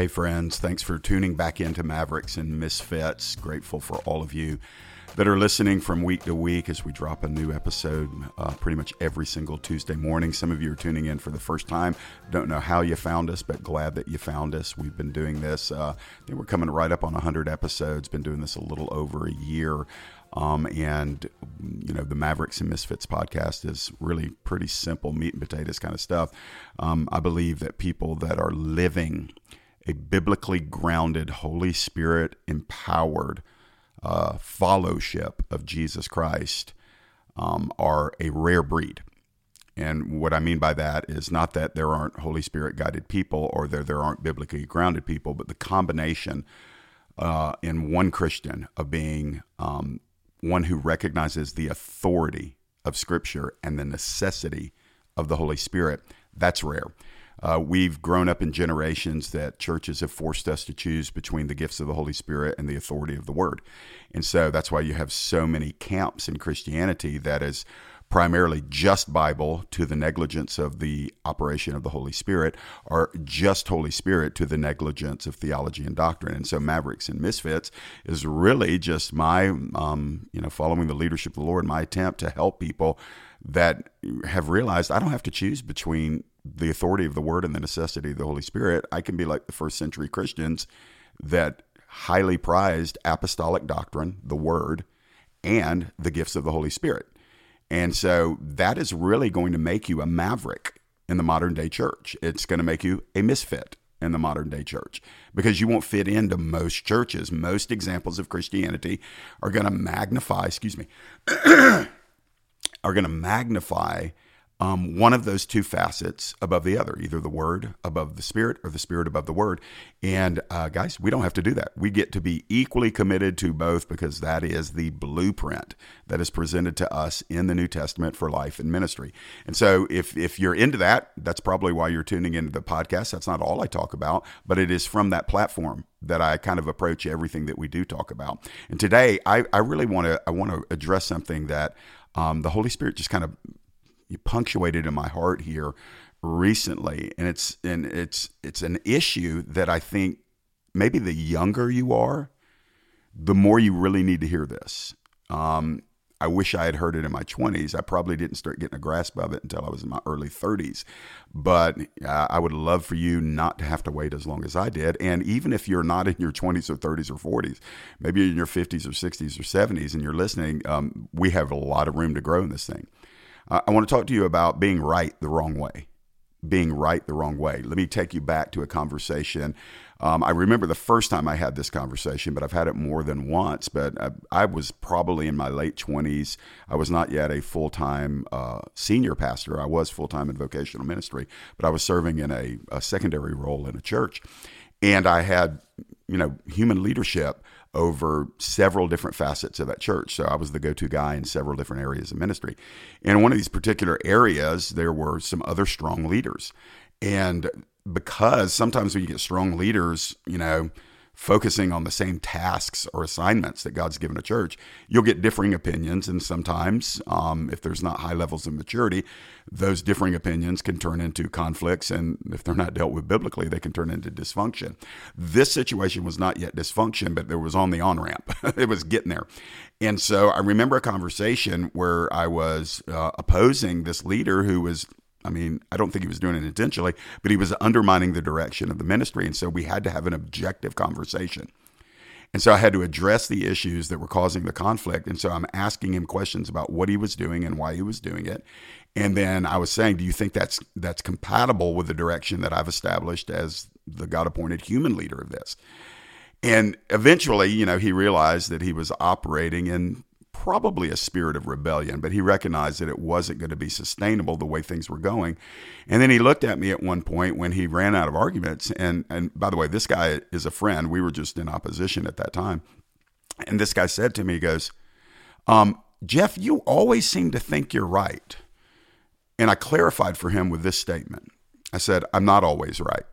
Hey, friends, thanks for tuning back into Mavericks and Misfits. Grateful for all of you that are listening from week to week as we drop a new episode uh, pretty much every single Tuesday morning. Some of you are tuning in for the first time. Don't know how you found us, but glad that you found us. We've been doing this, uh, I think we're coming right up on 100 episodes, been doing this a little over a year. Um, and you know the Mavericks and Misfits podcast is really pretty simple meat and potatoes kind of stuff. Um, I believe that people that are living a biblically grounded, Holy Spirit empowered uh, fellowship of Jesus Christ um, are a rare breed. And what I mean by that is not that there aren't Holy Spirit guided people or there there aren't biblically grounded people, but the combination uh, in one Christian of being um, one who recognizes the authority of Scripture and the necessity of the Holy Spirit. That's rare. Uh, we've grown up in generations that churches have forced us to choose between the gifts of the Holy Spirit and the authority of the Word. And so that's why you have so many camps in Christianity that is primarily just Bible to the negligence of the operation of the Holy Spirit, or just Holy Spirit to the negligence of theology and doctrine. And so Mavericks and Misfits is really just my, um, you know, following the leadership of the Lord, my attempt to help people that have realized I don't have to choose between the authority of the word and the necessity of the Holy Spirit, I can be like the first century Christians that highly prized apostolic doctrine, the word, and the gifts of the Holy Spirit. And so that is really going to make you a maverick in the modern day church. It's going to make you a misfit in the modern day church because you won't fit into most churches. Most examples of Christianity are going to magnify, excuse me, are going to magnify um, one of those two facets above the other, either the word above the spirit or the spirit above the word. And uh, guys, we don't have to do that. We get to be equally committed to both because that is the blueprint that is presented to us in the New Testament for life and ministry. And so, if if you're into that, that's probably why you're tuning into the podcast. That's not all I talk about, but it is from that platform that I kind of approach everything that we do talk about. And today, I, I really want to I want to address something that um, the Holy Spirit just kind of punctuated in my heart here recently, and it's and it's it's an issue that I think maybe the younger you are, the more you really need to hear this. Um, I wish I had heard it in my 20s. I probably didn't start getting a grasp of it until I was in my early 30s. But uh, I would love for you not to have to wait as long as I did. And even if you're not in your 20s or 30s or 40s, maybe you're in your 50s or 60s or 70s and you're listening, um, we have a lot of room to grow in this thing. I want to talk to you about being right the wrong way. Being right the wrong way. Let me take you back to a conversation. Um, I remember the first time I had this conversation, but I've had it more than once. But I, I was probably in my late 20s. I was not yet a full time uh, senior pastor. I was full time in vocational ministry, but I was serving in a, a secondary role in a church. And I had, you know, human leadership over several different facets of that church. So I was the go to guy in several different areas of ministry. In one of these particular areas, there were some other strong leaders. And because sometimes when you get strong leaders, you know, focusing on the same tasks or assignments that God's given a church, you'll get differing opinions. And sometimes, um, if there's not high levels of maturity, those differing opinions can turn into conflicts. And if they're not dealt with biblically, they can turn into dysfunction. This situation was not yet dysfunction, but it was on the on ramp. it was getting there. And so I remember a conversation where I was uh, opposing this leader who was I mean, I don't think he was doing it intentionally, but he was undermining the direction of the ministry. And so we had to have an objective conversation. And so I had to address the issues that were causing the conflict. And so I'm asking him questions about what he was doing and why he was doing it. And then I was saying, do you think that's that's compatible with the direction that I've established as the God appointed human leader of this? And eventually, you know, he realized that he was operating in probably a spirit of rebellion, but he recognized that it wasn't going to be sustainable the way things were going. And then he looked at me at one point when he ran out of arguments. And, and by the way, this guy is a friend. We were just in opposition at that time. And this guy said to me, he goes, um, Jeff, you always seem to think you're right. And I clarified for him with this statement. I said, I'm not always right.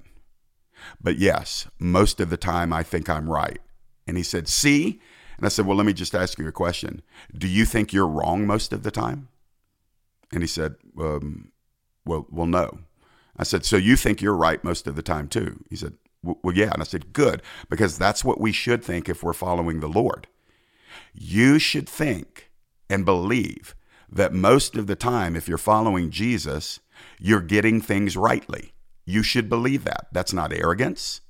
But yes, most of the time I think I'm right. And he said, See, and I said, Well, let me just ask you a question. Do you think you're wrong most of the time? And he said, um, Well, well, no. I said, So you think you're right most of the time too? He said, Well, yeah. And I said, Good, because that's what we should think if we're following the Lord. You should think and believe that most of the time, if you're following Jesus, you're getting things rightly. You should believe that. That's not arrogance.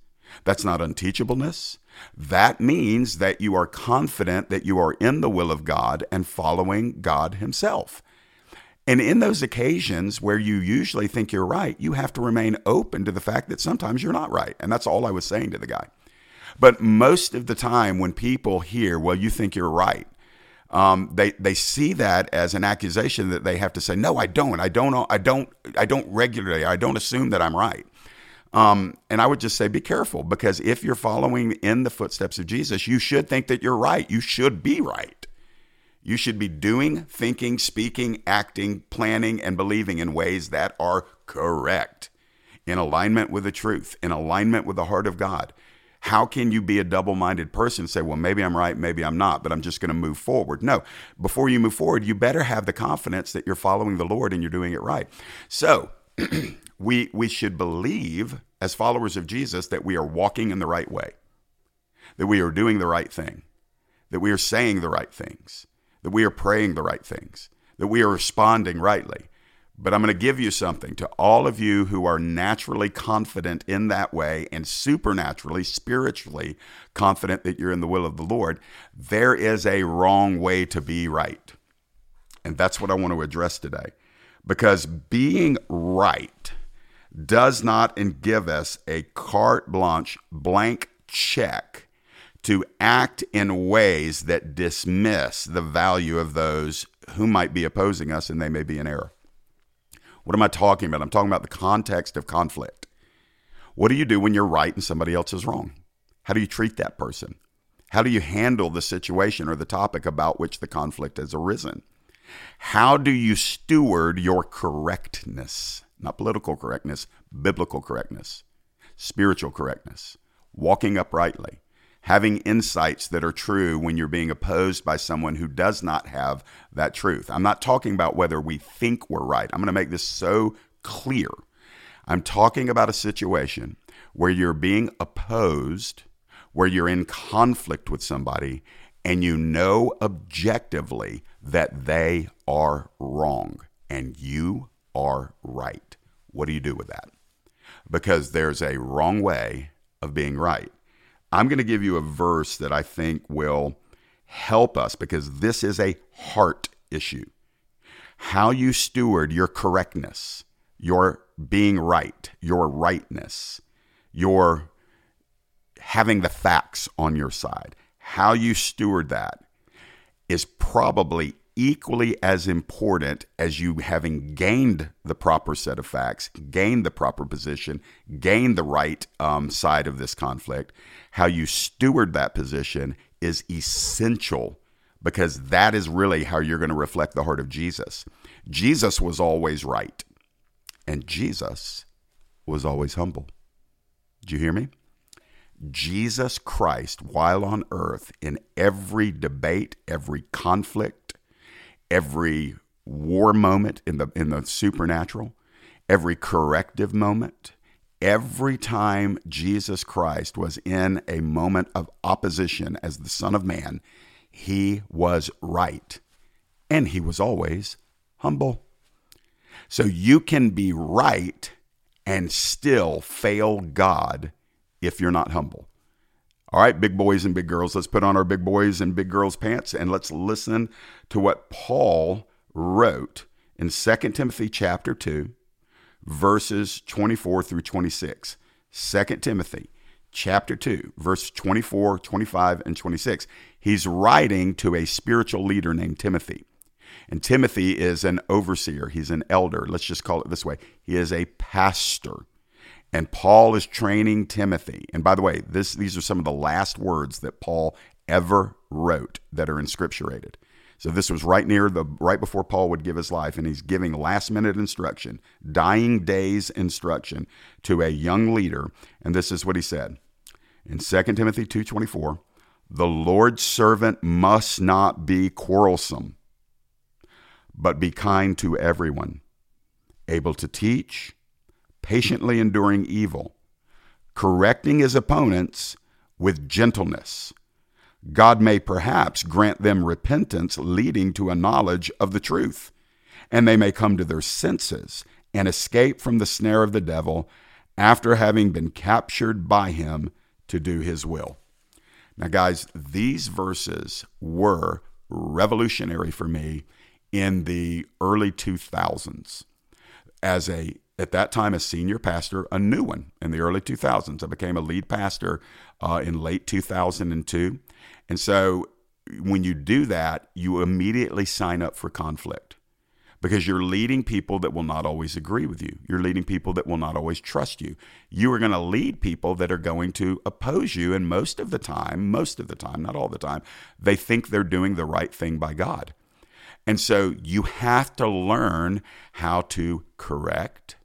That's not unteachableness. That means that you are confident that you are in the will of God and following God Himself. And in those occasions where you usually think you're right, you have to remain open to the fact that sometimes you're not right. And that's all I was saying to the guy. But most of the time, when people hear, well, you think you're right, um, they they see that as an accusation that they have to say, no, I don't, I don't, I don't, I don't regularly, I don't assume that I'm right. Um, and I would just say, be careful because if you're following in the footsteps of Jesus, you should think that you're right. You should be right. You should be doing, thinking, speaking, acting, planning, and believing in ways that are correct, in alignment with the truth, in alignment with the heart of God. How can you be a double minded person and say, well, maybe I'm right, maybe I'm not, but I'm just going to move forward? No. Before you move forward, you better have the confidence that you're following the Lord and you're doing it right. So, we, we should believe as followers of Jesus that we are walking in the right way, that we are doing the right thing, that we are saying the right things that we are praying the right things, that we are responding rightly. But I'm going to give you something to all of you who are naturally confident in that way and supernaturally, spiritually confident that you're in the will of the Lord. There is a wrong way to be right. And that's what I want to address today. Because being right does not and give us a carte blanche, blank check to act in ways that dismiss the value of those who might be opposing us and they may be in error. What am I talking about? I'm talking about the context of conflict. What do you do when you're right and somebody else is wrong? How do you treat that person? How do you handle the situation or the topic about which the conflict has arisen? How do you steward your correctness? Not political correctness, biblical correctness, spiritual correctness, walking uprightly, having insights that are true when you're being opposed by someone who does not have that truth. I'm not talking about whether we think we're right. I'm going to make this so clear. I'm talking about a situation where you're being opposed, where you're in conflict with somebody, and you know objectively that they are wrong and you are right. What do you do with that? Because there's a wrong way of being right. I'm going to give you a verse that I think will help us because this is a heart issue. How you steward your correctness, your being right, your rightness, your having the facts on your side, how you steward that is probably equally as important as you having gained the proper set of facts, gained the proper position, gained the right um, side of this conflict. How you steward that position is essential because that is really how you're going to reflect the heart of Jesus. Jesus was always right, and Jesus was always humble. Did you hear me? Jesus Christ, while on earth, in every debate, every conflict, every war moment in the in the supernatural, every corrective moment, every time Jesus Christ was in a moment of opposition as the Son of Man, he was right. And he was always humble. So you can be right and still fail God if you're not humble. All right, big boys and big girls, let's put on our big boys and big girls pants and let's listen to what Paul wrote in 2 Timothy chapter 2 verses 24 through 26. 2 Timothy chapter 2 verse 24, 25 and 26. He's writing to a spiritual leader named Timothy. And Timothy is an overseer, he's an elder. Let's just call it this way. He is a pastor. And Paul is training Timothy. And by the way, this, these are some of the last words that Paul ever wrote that are inscripturated. So this was right near the right before Paul would give his life, and he's giving last minute instruction, dying days instruction to a young leader. And this is what he said in 2 Timothy 2:24, the Lord's servant must not be quarrelsome, but be kind to everyone, able to teach, patiently enduring evil, correcting his opponents with gentleness. God may perhaps grant them repentance leading to a knowledge of the truth, and they may come to their senses and escape from the snare of the devil after having been captured by him to do his will. Now, guys, these verses were revolutionary for me in the early 2000s as a at that time a senior pastor a new one in the early 2000s i became a lead pastor uh, in late 2002 and so when you do that you immediately sign up for conflict because you're leading people that will not always agree with you. You're leading people that will not always trust you. You are going to lead people that are going to oppose you. And most of the time, most of the time, not all the time, they think they're doing the right thing by God. And so you have to learn how to correct.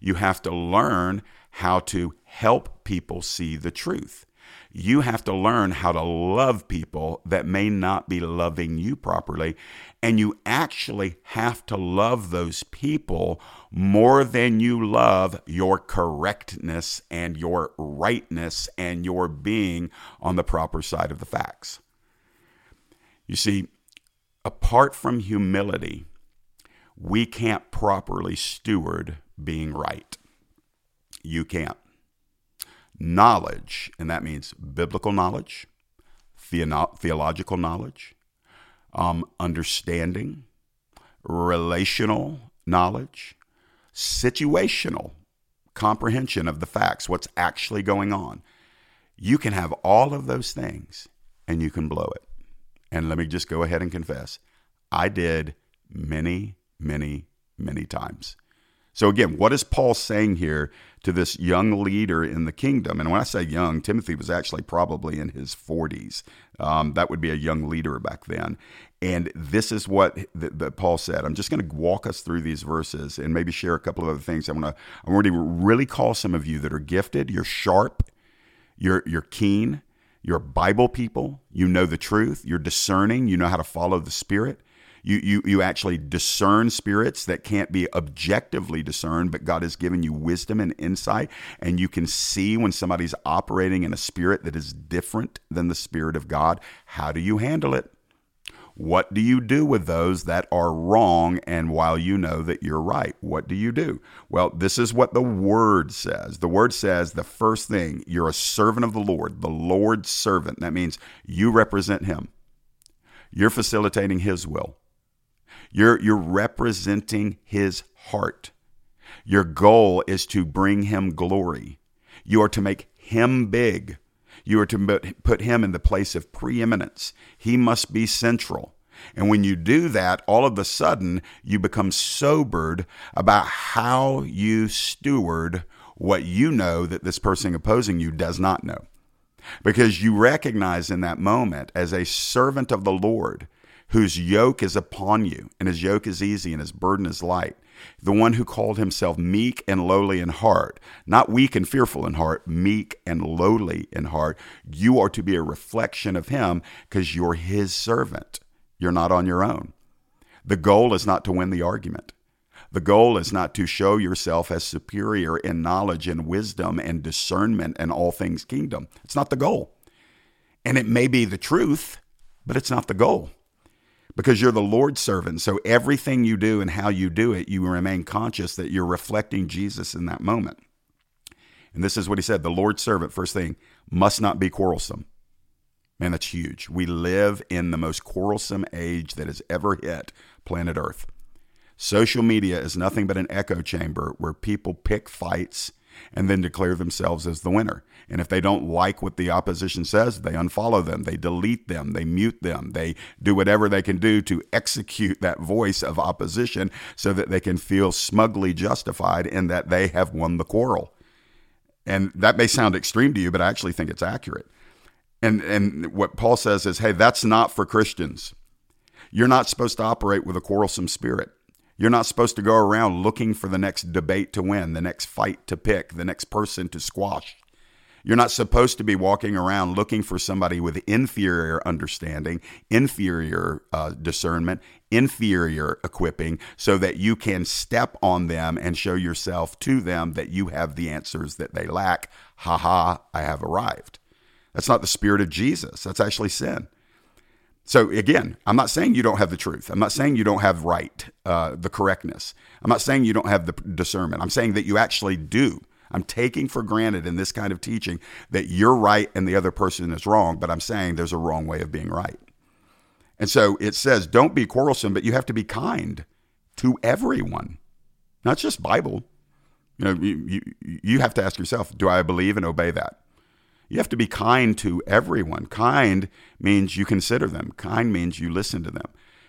You have to learn how to help people see the truth you have to learn how to love people that may not be loving you properly. And you actually have to love those people more than you love your correctness and your rightness and your being on the proper side of the facts. You see, apart from humility, we can't properly steward being right. You can't knowledge, and that means biblical knowledge, theological knowledge, um, understanding, relational knowledge, situational comprehension of the facts, what's actually going on. You can have all of those things and you can blow it. And let me just go ahead and confess I did many, many, many times. So, again, what is Paul saying here to this young leader in the kingdom? And when I say young, Timothy was actually probably in his 40s. Um, that would be a young leader back then. And this is what that Paul said. I'm just going to walk us through these verses and maybe share a couple of other things. I want to I want to really call some of you that are gifted, you're sharp, you're you're keen, you're Bible people, you know the truth, you're discerning, you know how to follow the Spirit you, you, you actually discern spirits that can't be objectively discerned, but God has given you wisdom and insight, and you can see when somebody's operating in a spirit that is different than the Spirit of God. How do you handle it? What do you do with those that are wrong and while you know that you're right? What do you do? Well, this is what the word says. The word says the first thing, you're a servant of the Lord, the Lord's servant. That means you represent him. You're facilitating his will. You're, you're representing his heart. Your goal is to bring him glory. You are to make him big. You are to put him in the place of preeminence. He must be central. And when you do that, all of a sudden, you become sobered about how you steward what you know that this person opposing you does not know. Because you recognize in that moment, as a servant of the Lord, whose yoke is upon you, and his yoke is easy, and his burden is light. The one who called himself meek and lowly in heart, not weak and fearful in heart, meek and lowly in heart. You are to be a reflection of him because you're his servant. You're not on your own. The goal is not to win the argument. The goal is not to show yourself as superior in knowledge and wisdom and discernment and all things kingdom. It's not the goal. And it may be the truth, but it's not the goal because you're the Lord's servant. So everything you do and how you do it, you remain conscious that you're reflecting Jesus in that moment. And this is what he said the Lord's servant, first thing, must not be quarrelsome. Man, that's huge. We live in the most quarrelsome age that has ever hit planet Earth. Social media is nothing but an echo chamber where people pick fights and then declare themselves as the winner. And if they don't like what the opposition says, they unfollow them, they delete them, they mute them, they do whatever they can do to execute that voice of opposition so that they can feel smugly justified in that they have won the quarrel. And that may sound extreme to you, but I actually think it's accurate. And and what Paul says is, hey, that's not for Christians. You're not supposed to operate with a quarrelsome spirit. You're not supposed to go around looking for the next debate to win, the next fight to pick, the next person to squash. You're not supposed to be walking around looking for somebody with inferior understanding, inferior uh, discernment, inferior equipping, so that you can step on them and show yourself to them that you have the answers that they lack. Ha ha, I have arrived. That's not the spirit of Jesus. That's actually sin. So again, I'm not saying you don't have the truth. I'm not saying you don't have right, uh, the correctness. I'm not saying you don't have the discernment. I'm saying that you actually do. I'm taking for granted in this kind of teaching that you're right and the other person is wrong, but I'm saying there's a wrong way of being right. And so it says, don't be quarrelsome, but you have to be kind to everyone, not just Bible. You know, you, you, you have to ask yourself, do I believe and obey that? You have to be kind to everyone. Kind means you consider them, kind means you listen to them.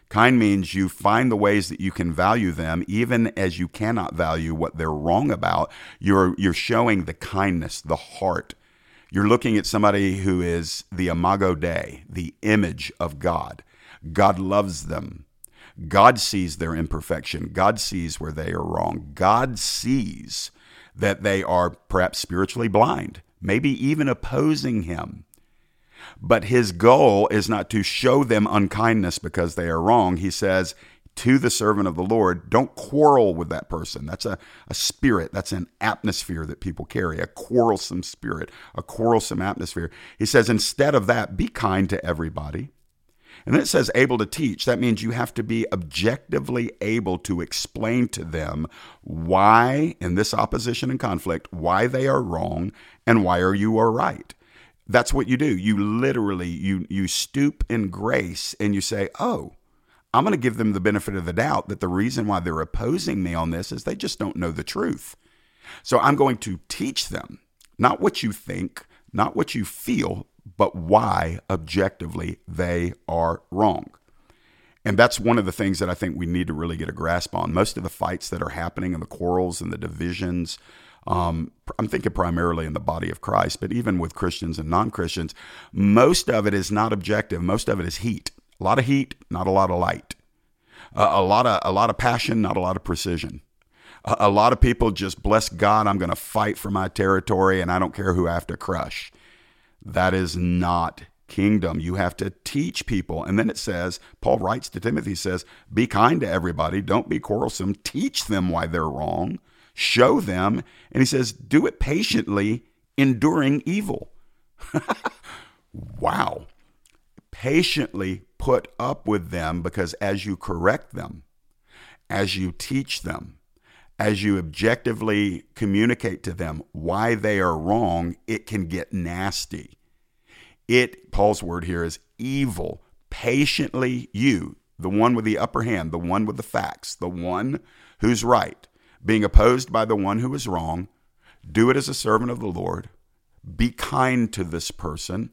Kind means you find the ways that you can value them, even as you cannot value what they're wrong about. You're, you're showing the kindness, the heart. You're looking at somebody who is the imago Dei, the image of God. God loves them. God sees their imperfection. God sees where they are wrong. God sees that they are perhaps spiritually blind maybe even opposing him. But his goal is not to show them unkindness because they are wrong. He says to the servant of the Lord, don't quarrel with that person. That's a, a spirit, that's an atmosphere that people carry, a quarrelsome spirit, a quarrelsome atmosphere. He says, instead of that, be kind to everybody. And then it says able to teach. That means you have to be objectively able to explain to them why, in this opposition and conflict, why they are wrong and why are you are right. That's what you do. You literally you you stoop in grace and you say, "Oh, I'm going to give them the benefit of the doubt that the reason why they're opposing me on this is they just don't know the truth. So I'm going to teach them not what you think, not what you feel, but why objectively they are wrong. And that's one of the things that I think we need to really get a grasp on. Most of the fights that are happening and the quarrels and the divisions, um, I'm thinking primarily in the body of Christ, but even with Christians and non Christians, most of it is not objective. Most of it is heat. A lot of heat, not a lot of light. Uh, a lot of a lot of passion, not a lot of precision. A, a lot of people just bless God. I'm going to fight for my territory, and I don't care who I have to crush. That is not kingdom. You have to teach people. And then it says, Paul writes to Timothy, says, be kind to everybody. Don't be quarrelsome. Teach them why they're wrong. Show them. And he says, do it patiently, enduring evil. wow. Patiently put up with them because as you correct them, as you teach them, as you objectively communicate to them why they are wrong, it can get nasty. It, Paul's word here is evil. Patiently, you, the one with the upper hand, the one with the facts, the one who's right, being opposed by the one who is wrong, do it as a servant of the Lord. Be kind to this person.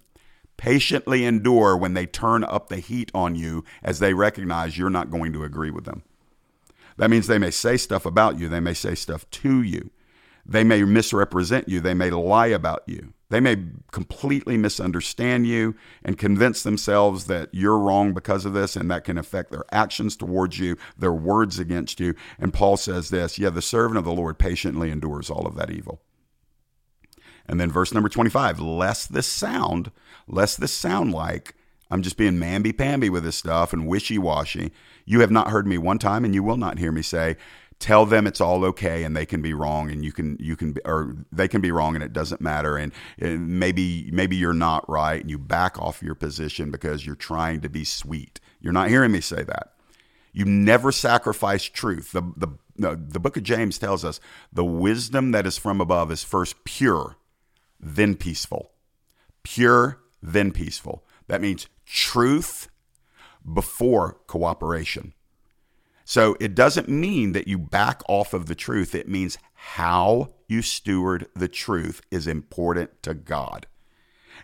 Patiently endure when they turn up the heat on you as they recognize you're not going to agree with them. That means they may say stuff about you, they may say stuff to you, they may misrepresent you, they may lie about you, they may completely misunderstand you and convince themselves that you're wrong because of this, and that can affect their actions towards you, their words against you. And Paul says this yeah, the servant of the Lord patiently endures all of that evil. And then verse number 25, lest this sound, lest this sound like I'm just being mamby pamby with this stuff and wishy washy. You have not heard me one time, and you will not hear me say, tell them it's all okay and they can be wrong and you can you can or they can be wrong and it doesn't matter. And, maybe maybe you're not right and you back off your position because you're trying to be sweet. You're not hearing me say that. You never sacrifice truth. The the the book of James tells us the wisdom that is from above is first pure then peaceful. Pure then peaceful. That means truth before cooperation. So it doesn't mean that you back off of the truth. It means how you steward the truth is important to God.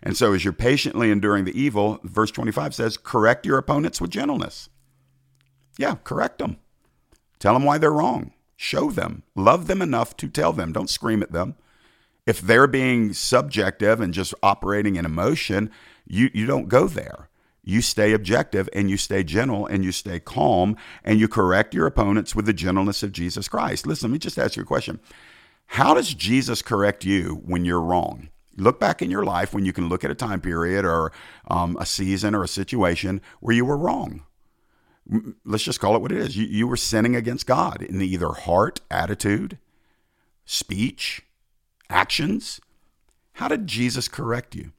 And so as you're patiently enduring the evil, verse 25 says, correct your opponents with gentleness. Yeah, correct them. Tell them why they're wrong. Show them. Love them enough to tell them. Don't scream at them. If they're being subjective and just operating in emotion, you, you don't go there you stay objective and you stay gentle and you stay calm and you correct your opponents with the gentleness of Jesus Christ. Listen, let me just ask you a question. How does Jesus correct you when you're wrong? Look back in your life when you can look at a time period or um, a season or a situation where you were wrong. Let's just call it what it is. You, you were sinning against God in either heart, attitude, speech, actions. How did Jesus correct you?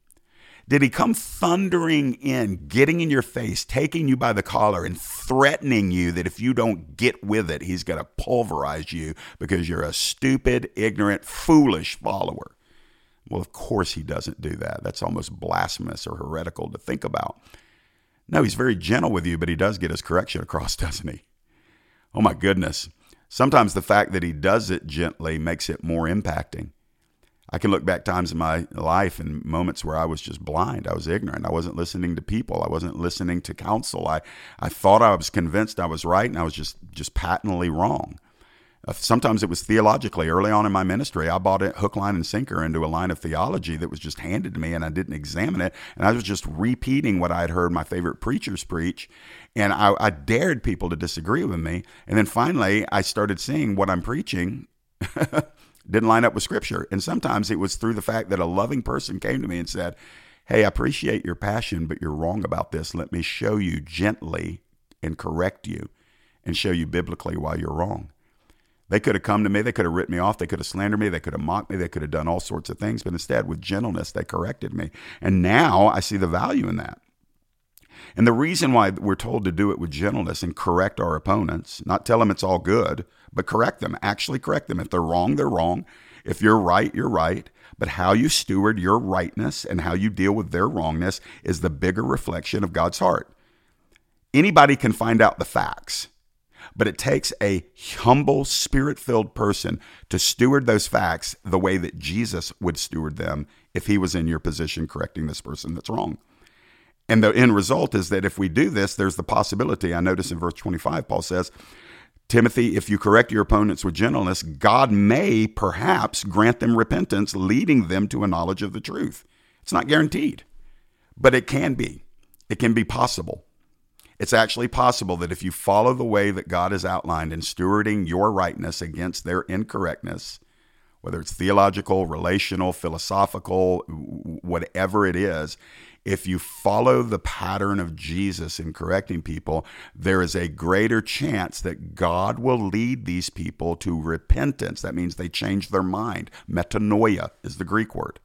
Did he come thundering in, getting in your face, taking you by the collar, and threatening you that if you don't get with it, he's going to pulverize you because you're a stupid, ignorant, foolish follower? Well, of course he doesn't do that. That's almost blasphemous or heretical to think about. No, he's very gentle with you, but he does get his correction across, doesn't he? Oh my goodness. Sometimes the fact that he does it gently makes it more impacting. I can look back times in my life and moments where I was just blind. I was ignorant. I wasn't listening to people. I wasn't listening to counsel. I, I thought I was convinced I was right and I was just, just patently wrong. Uh, sometimes it was theologically. Early on in my ministry, I bought it hook, line, and sinker into a line of theology that was just handed to me, and I didn't examine it. And I was just repeating what I had heard my favorite preachers preach. And I, I dared people to disagree with me. And then finally, I started seeing what I'm preaching didn't line up with Scripture. And sometimes it was through the fact that a loving person came to me and said, Hey, I appreciate your passion, but you're wrong about this. Let me show you gently and correct you and show you biblically why you're wrong. They could have come to me, they could have written me off, they could have slandered me, they could have mocked me, they could have done all sorts of things, but instead, with gentleness, they corrected me. And now I see the value in that. And the reason why we're told to do it with gentleness and correct our opponents, not tell them it's all good, but correct them, actually correct them. If they're wrong, they're wrong. If you're right, you're right. But how you steward your rightness and how you deal with their wrongness is the bigger reflection of God's heart. Anybody can find out the facts. But it takes a humble, spirit filled person to steward those facts the way that Jesus would steward them if he was in your position correcting this person that's wrong. And the end result is that if we do this, there's the possibility. I notice in verse 25, Paul says, Timothy, if you correct your opponents with gentleness, God may perhaps grant them repentance, leading them to a knowledge of the truth. It's not guaranteed, but it can be. It can be possible. It's actually possible that if you follow the way that God has outlined in stewarding your rightness against their incorrectness, whether it's theological, relational, philosophical, whatever it is, if you follow the pattern of Jesus in correcting people, there is a greater chance that God will lead these people to repentance. That means they change their mind. Metanoia is the Greek word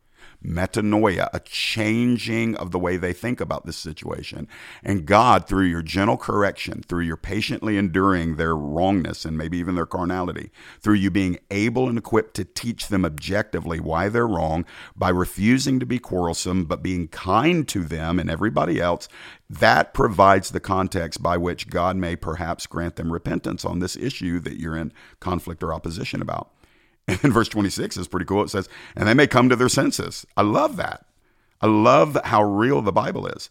metanoia, a changing of the way they think about this situation. And God, through your gentle correction, through your patiently enduring their wrongness and maybe even their carnality, through you being able and equipped to teach them objectively why they're wrong, by refusing to be quarrelsome, but being kind to them and everybody else, that provides the context by which God may perhaps grant them repentance on this issue that you're in conflict or opposition about. And verse 26 is pretty cool. It says, and they may come to their senses. I love that. I love how real the Bible is.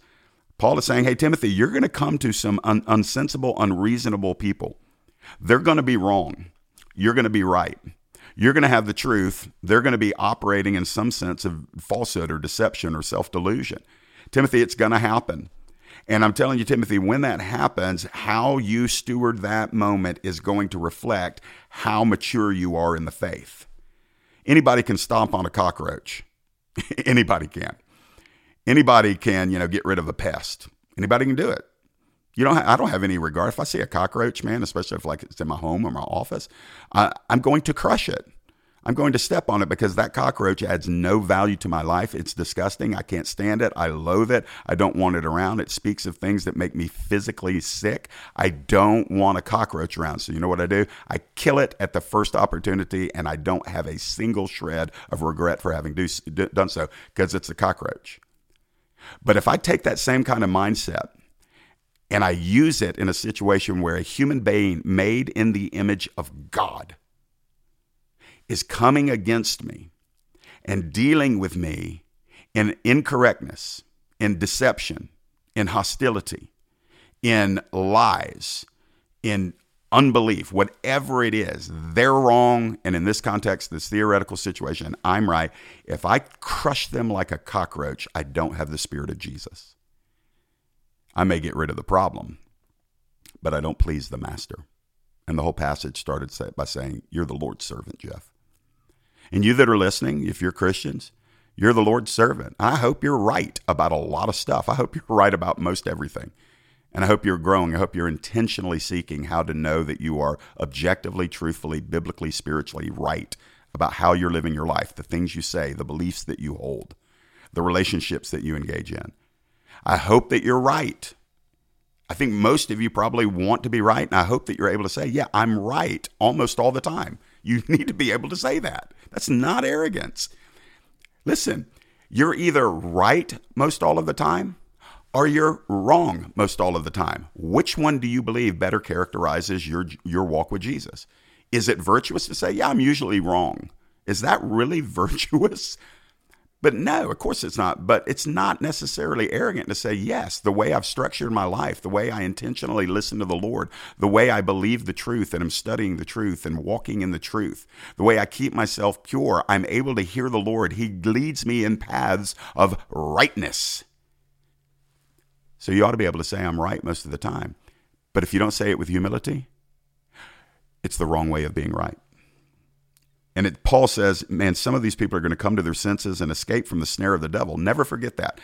Paul is saying, hey, Timothy, you're going to come to some un- unsensible, unreasonable people. They're going to be wrong. You're going to be right. You're going to have the truth. They're going to be operating in some sense of falsehood or deception or self delusion. Timothy, it's going to happen. And I'm telling you, Timothy, when that happens, how you steward that moment is going to reflect how mature you are in the faith. Anybody can stomp on a cockroach. Anybody can. Anybody can, you know, get rid of a pest. Anybody can do it. You don't. I don't have any regard. If I see a cockroach, man, especially if like it's in my home or my office, I, I'm going to crush it. I'm going to step on it because that cockroach adds no value to my life. It's disgusting. I can't stand it. I loathe it. I don't want it around. It speaks of things that make me physically sick. I don't want a cockroach around. So, you know what I do? I kill it at the first opportunity and I don't have a single shred of regret for having do, done so because it's a cockroach. But if I take that same kind of mindset and I use it in a situation where a human being made in the image of God, is coming against me and dealing with me in incorrectness, in deception, in hostility, in lies, in unbelief, whatever it is, they're wrong. And in this context, this theoretical situation, I'm right. If I crush them like a cockroach, I don't have the spirit of Jesus. I may get rid of the problem, but I don't please the master. And the whole passage started by saying, You're the Lord's servant, Jeff. And you that are listening, if you're Christians, You're the Lord's servant. I hope you're right about a lot of stuff. I hope you're right about most everything. And I hope you're growing. I hope you're intentionally seeking how to know that you are objectively, truthfully, biblically, spiritually right about how you're living your life, the things you say, the beliefs that you hold, the relationships that you engage in. I hope that you're right. I think most of you probably want to be right, and I hope that you're able to say, Yeah, I'm right almost all the time. You need to be able to say that. That's not arrogance. Listen, you're either right most all of the time or you're wrong most all of the time. Which one do you believe better characterizes your your walk with Jesus? Is it virtuous to say, "Yeah, I'm usually wrong"? Is that really virtuous? But no, of course it's not. But it's not necessarily arrogant to say, yes, the way I've structured my life, the way I intentionally listen to the Lord, the way I believe the truth and I'm studying the truth and walking in the truth, the way I keep myself pure, I'm able to hear the Lord. He leads me in paths of rightness. So you ought to be able to say, I'm right most of the time. But if you don't say it with humility, it's the wrong way of being right. And it, Paul says, man, some of these people are going to come to their senses and escape from the snare of the devil. Never forget that.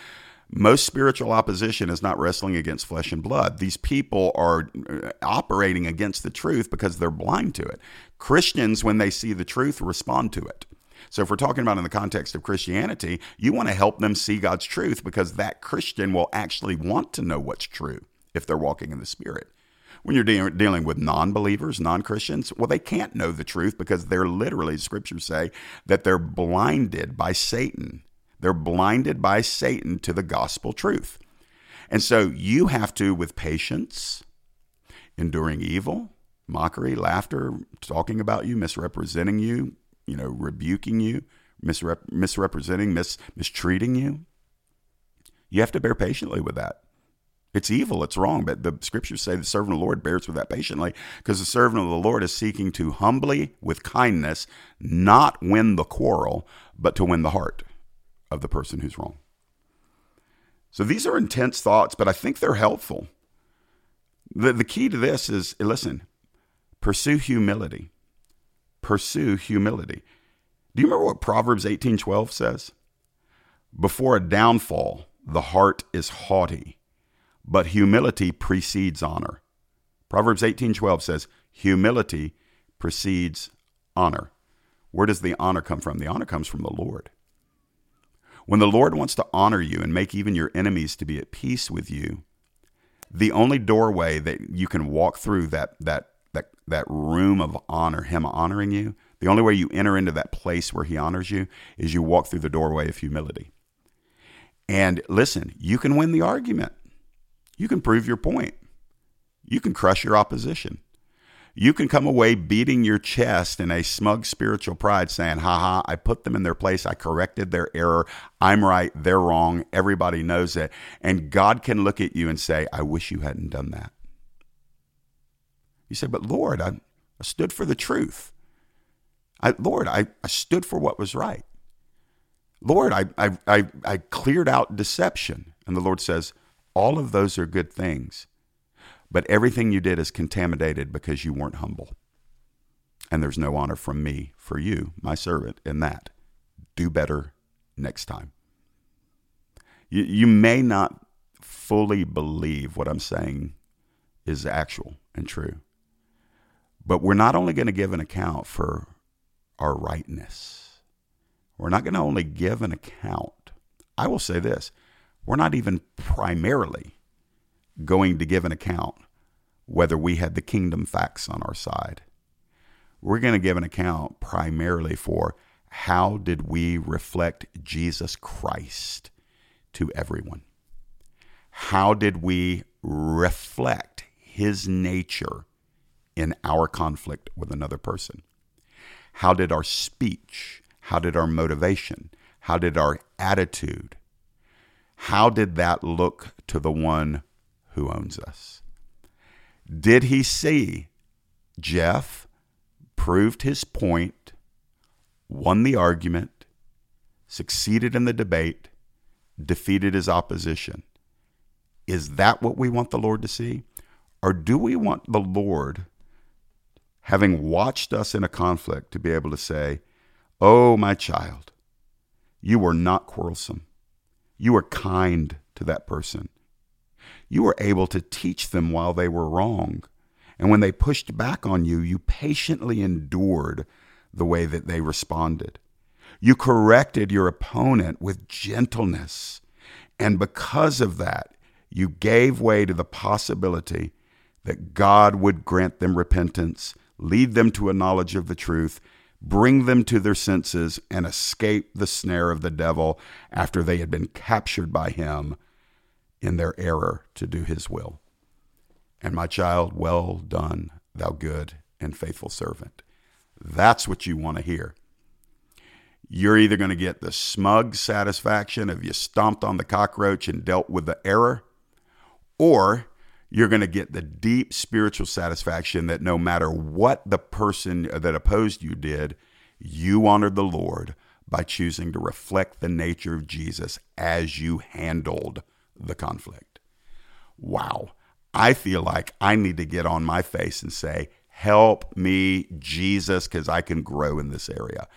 Most spiritual opposition is not wrestling against flesh and blood. These people are uh, operating against the truth because they're blind to it. Christians, when they see the truth, respond to it. So, if we're talking about in the context of Christianity, you want to help them see God's truth because that Christian will actually want to know what's true if they're walking in the Spirit. When you're de- dealing with non believers, non Christians, well, they can't know the truth because they're literally, scriptures say, that they're blinded by Satan. They're blinded by Satan to the gospel truth. And so you have to, with patience, enduring evil, mockery, laughter, talking about you, misrepresenting you, you know, rebuking you, misrep- misrepresenting, mis- mistreating you. You have to bear patiently with that. It's evil, it's wrong, but the scriptures say the servant of the Lord bears with that patiently because the servant of the Lord is seeking to humbly, with kindness, not win the quarrel, but to win the heart of the person who's wrong. So these are intense thoughts, but I think they're helpful. The, the key to this is eh, listen, pursue humility. Pursue humility. Do you remember what Proverbs 18:12 says? Before a downfall, the heart is haughty but humility precedes honor. Proverbs 18:12 says, "Humility precedes honor." Where does the honor come from? The honor comes from the Lord. When the Lord wants to honor you and make even your enemies to be at peace with you, the only doorway that you can walk through that that that that room of honor, him honoring you, the only way you enter into that place where he honors you is you walk through the doorway of humility. And listen, you can win the argument you can prove your point. You can crush your opposition. You can come away beating your chest in a smug spiritual pride, saying, ha ha, I put them in their place. I corrected their error. I'm right. They're wrong. Everybody knows it. And God can look at you and say, I wish you hadn't done that. You say, but Lord, I, I stood for the truth. I, Lord, I, I stood for what was right. Lord, I, I, I, I cleared out deception. And the Lord says, all of those are good things. But everything you did is contaminated because you weren't humble. And there's no honor from me for you, my servant, in that. Do better next time. You, you may not fully believe what I'm saying is actual and true. But we're not only going to give an account for our rightness, we're not going to only give an account. I will say this we're not even primarily going to give an account whether we had the kingdom facts on our side. We're going to give an account primarily for how did we reflect Jesus Christ to everyone? How did we reflect his nature in our conflict with another person? How did our speech, how did our motivation, how did our attitude, how did that look to the one who owns us? Did he see Jeff proved his point, won the argument, succeeded in the debate, defeated his opposition? Is that what we want the Lord to see? Or do we want the Lord, having watched us in a conflict, to be able to say, Oh, my child, You were not quarrelsome. You were kind to that person. You were able to teach them while they were wrong. And when they pushed back on you, you patiently endured the way that they responded. You corrected your opponent with gentleness. And because of that, you gave way to the possibility that God would grant them repentance, lead them to a knowledge of the truth, bring them to their senses, and escape the snare of the devil after they had been captured by him in their error to do his will. And my child, well done, thou good and faithful servant. That's what you want to hear. You're either going to get the smug satisfaction of you stomped on the cockroach and dealt with the error, or you're going to get the deep spiritual satisfaction that no matter what the person that opposed you did, you honored the Lord by choosing to reflect the nature of Jesus as you handled the conflict. Wow. I feel like I need to get on my face and say, Help me, Jesus, because I can grow in this area.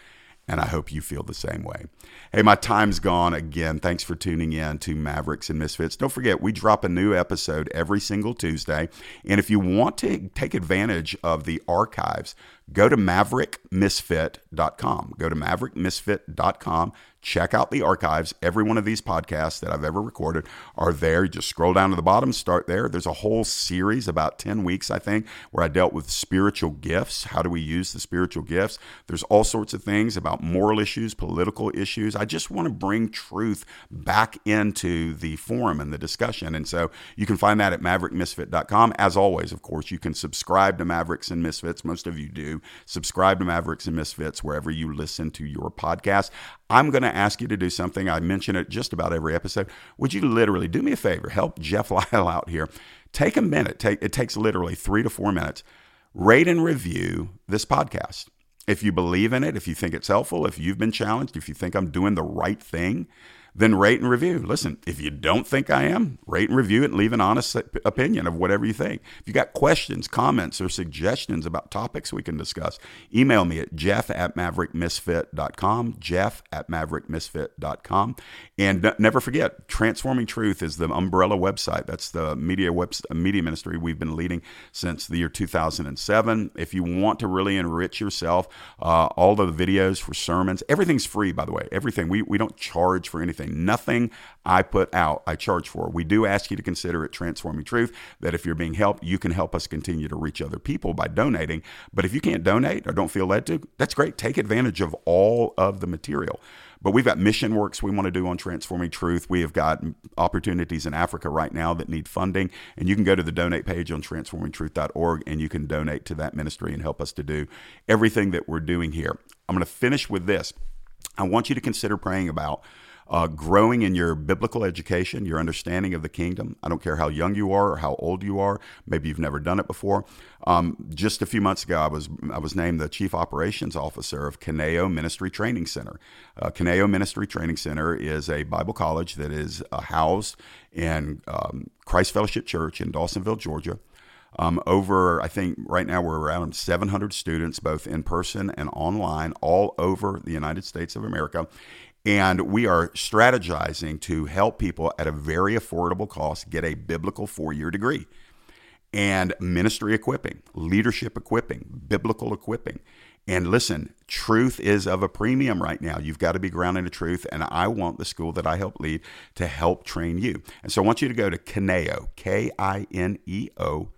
And I hope you feel the same way. Hey, my time's gone again. Thanks for tuning in to Mavericks and Misfits. Don't forget, we drop a new episode every single Tuesday. And if you want to take advantage of the archives, go to maverickmisfit.com. Go to maverickmisfit.com check out the archives. Every one of these podcasts that I've ever recorded are there. You just scroll down to the bottom, start there. There's a whole series, about 10 weeks, I think, where I dealt with spiritual gifts. How do we use the spiritual gifts? There's all sorts of things about moral issues, political issues. I just want to bring truth back into the forum and the discussion. And so you can find that at maverickmisfit.com. As always, of course, you can subscribe to Mavericks and Misfits. Most of you do. Subscribe to Mavericks and Misfits wherever you listen to your podcast. I'm going to ask you to do something. I mention it just about every episode. Would you literally do me a favor? Help Jeff Lyle out here. Take a minute. Take it takes literally three to four minutes. Rate and review this podcast. If you believe in it, if you think it's helpful, if you've been challenged, if you think I'm doing the right thing, then rate and review. Listen, if you don't think I am, rate and review it and leave an honest opinion of whatever you think. If you got questions, comments, or suggestions about topics we can discuss, email me at jeff at maverickmisfit.com, jeff at maverickmisfit.com. And never forget, Transforming Truth is the umbrella website. That's the media web, media ministry we've been leading since the year 2007. If you want to really enrich yourself, uh, all the videos for sermons, everything's free, by the way. Everything. We, we don't charge for anything Nothing I put out, I charge for. We do ask you to consider it transforming truth, that if you're being helped, you can help us continue to reach other people by donating. But if you can't donate or don't feel led to, that's great. Take advantage of all of the material. But we've got mission works we want to do on transforming truth. We have got opportunities in Africa right now that need funding. And you can go to the donate page on transformingtruth.org and you can donate to that ministry and help us to do everything that we're doing here. I'm going to finish with this. I want you to consider praying about uh, growing in your biblical education, your understanding of the kingdom. I don't care how young you are or how old you are. Maybe you've never done it before. Um, just a few months ago, I was I was named the chief operations officer of Kineo Ministry Training Center. Uh, Kineo Ministry Training Center is a Bible college that is uh, housed in um, Christ Fellowship Church in Dawsonville, Georgia. Um, over, I think right now we're around 700 students, both in person and online, all over the United States of America. And we are strategizing to help people at a very affordable cost get a biblical four year degree and ministry equipping, leadership equipping, biblical equipping. And listen, truth is of a premium right now. You've got to be grounded in truth. And I want the school that I help lead to help train you. And so I want you to go to Kineo, K I N E O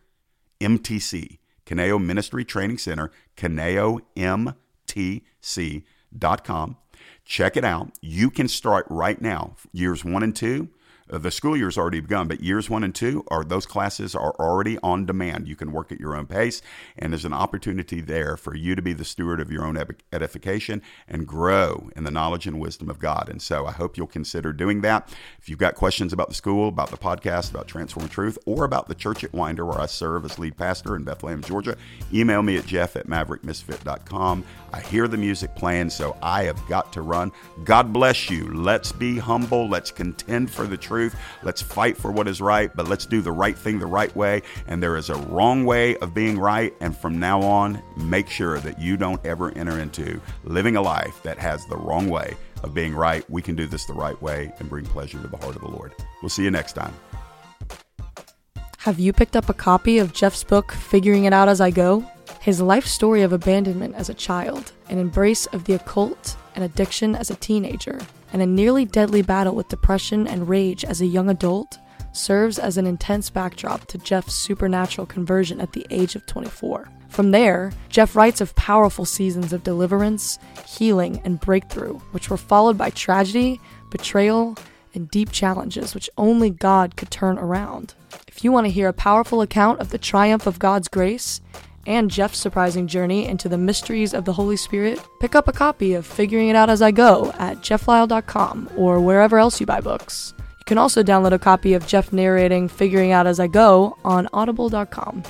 M T C, Kineo Ministry Training Center, KineoMTC.com Check it out. You can start right now, years one and two. Uh, the school year's already begun, but years one and two are those classes are already on demand. You can work at your own pace, and there's an opportunity there for you to be the steward of your own edification and grow in the knowledge and wisdom of God. And so I hope you'll consider doing that. If you've got questions about the school, about the podcast, about Transforming Truth, or about the church at Winder, where I serve as lead pastor in Bethlehem, Georgia, email me at jeff at maverickmisfit.com. I hear the music playing, so I have got to run. God bless you. Let's be humble. Let's contend for the truth truth. Let's fight for what is right, but let's do the right thing the right way. And there is a wrong way of being right. And from now on, make sure that you don't ever enter into living a life that has the wrong way of being right. We can do this the right way and bring pleasure to the heart of the Lord. We'll see you next time. Have you picked up a copy of Jeff's book, Figuring It Out As I Go? His life story of abandonment as a child, an embrace of the occult and addiction as a teenager, and a nearly deadly battle with depression and rage as a young adult serves as an intense backdrop to Jeff's supernatural conversion at the age of 24. From there, Jeff writes of powerful seasons of deliverance, healing, and breakthrough, which were followed by tragedy, betrayal, and deep challenges which only God could turn around. If you want to hear a powerful account of the triumph of God's grace and Jeff's surprising journey into the mysteries of the Holy Spirit, pick up a copy of Figuring It Out As I Go at jefflyle.com or wherever else you buy books. You can also download a copy of Jeff narrating Figuring Out As I Go on audible.com.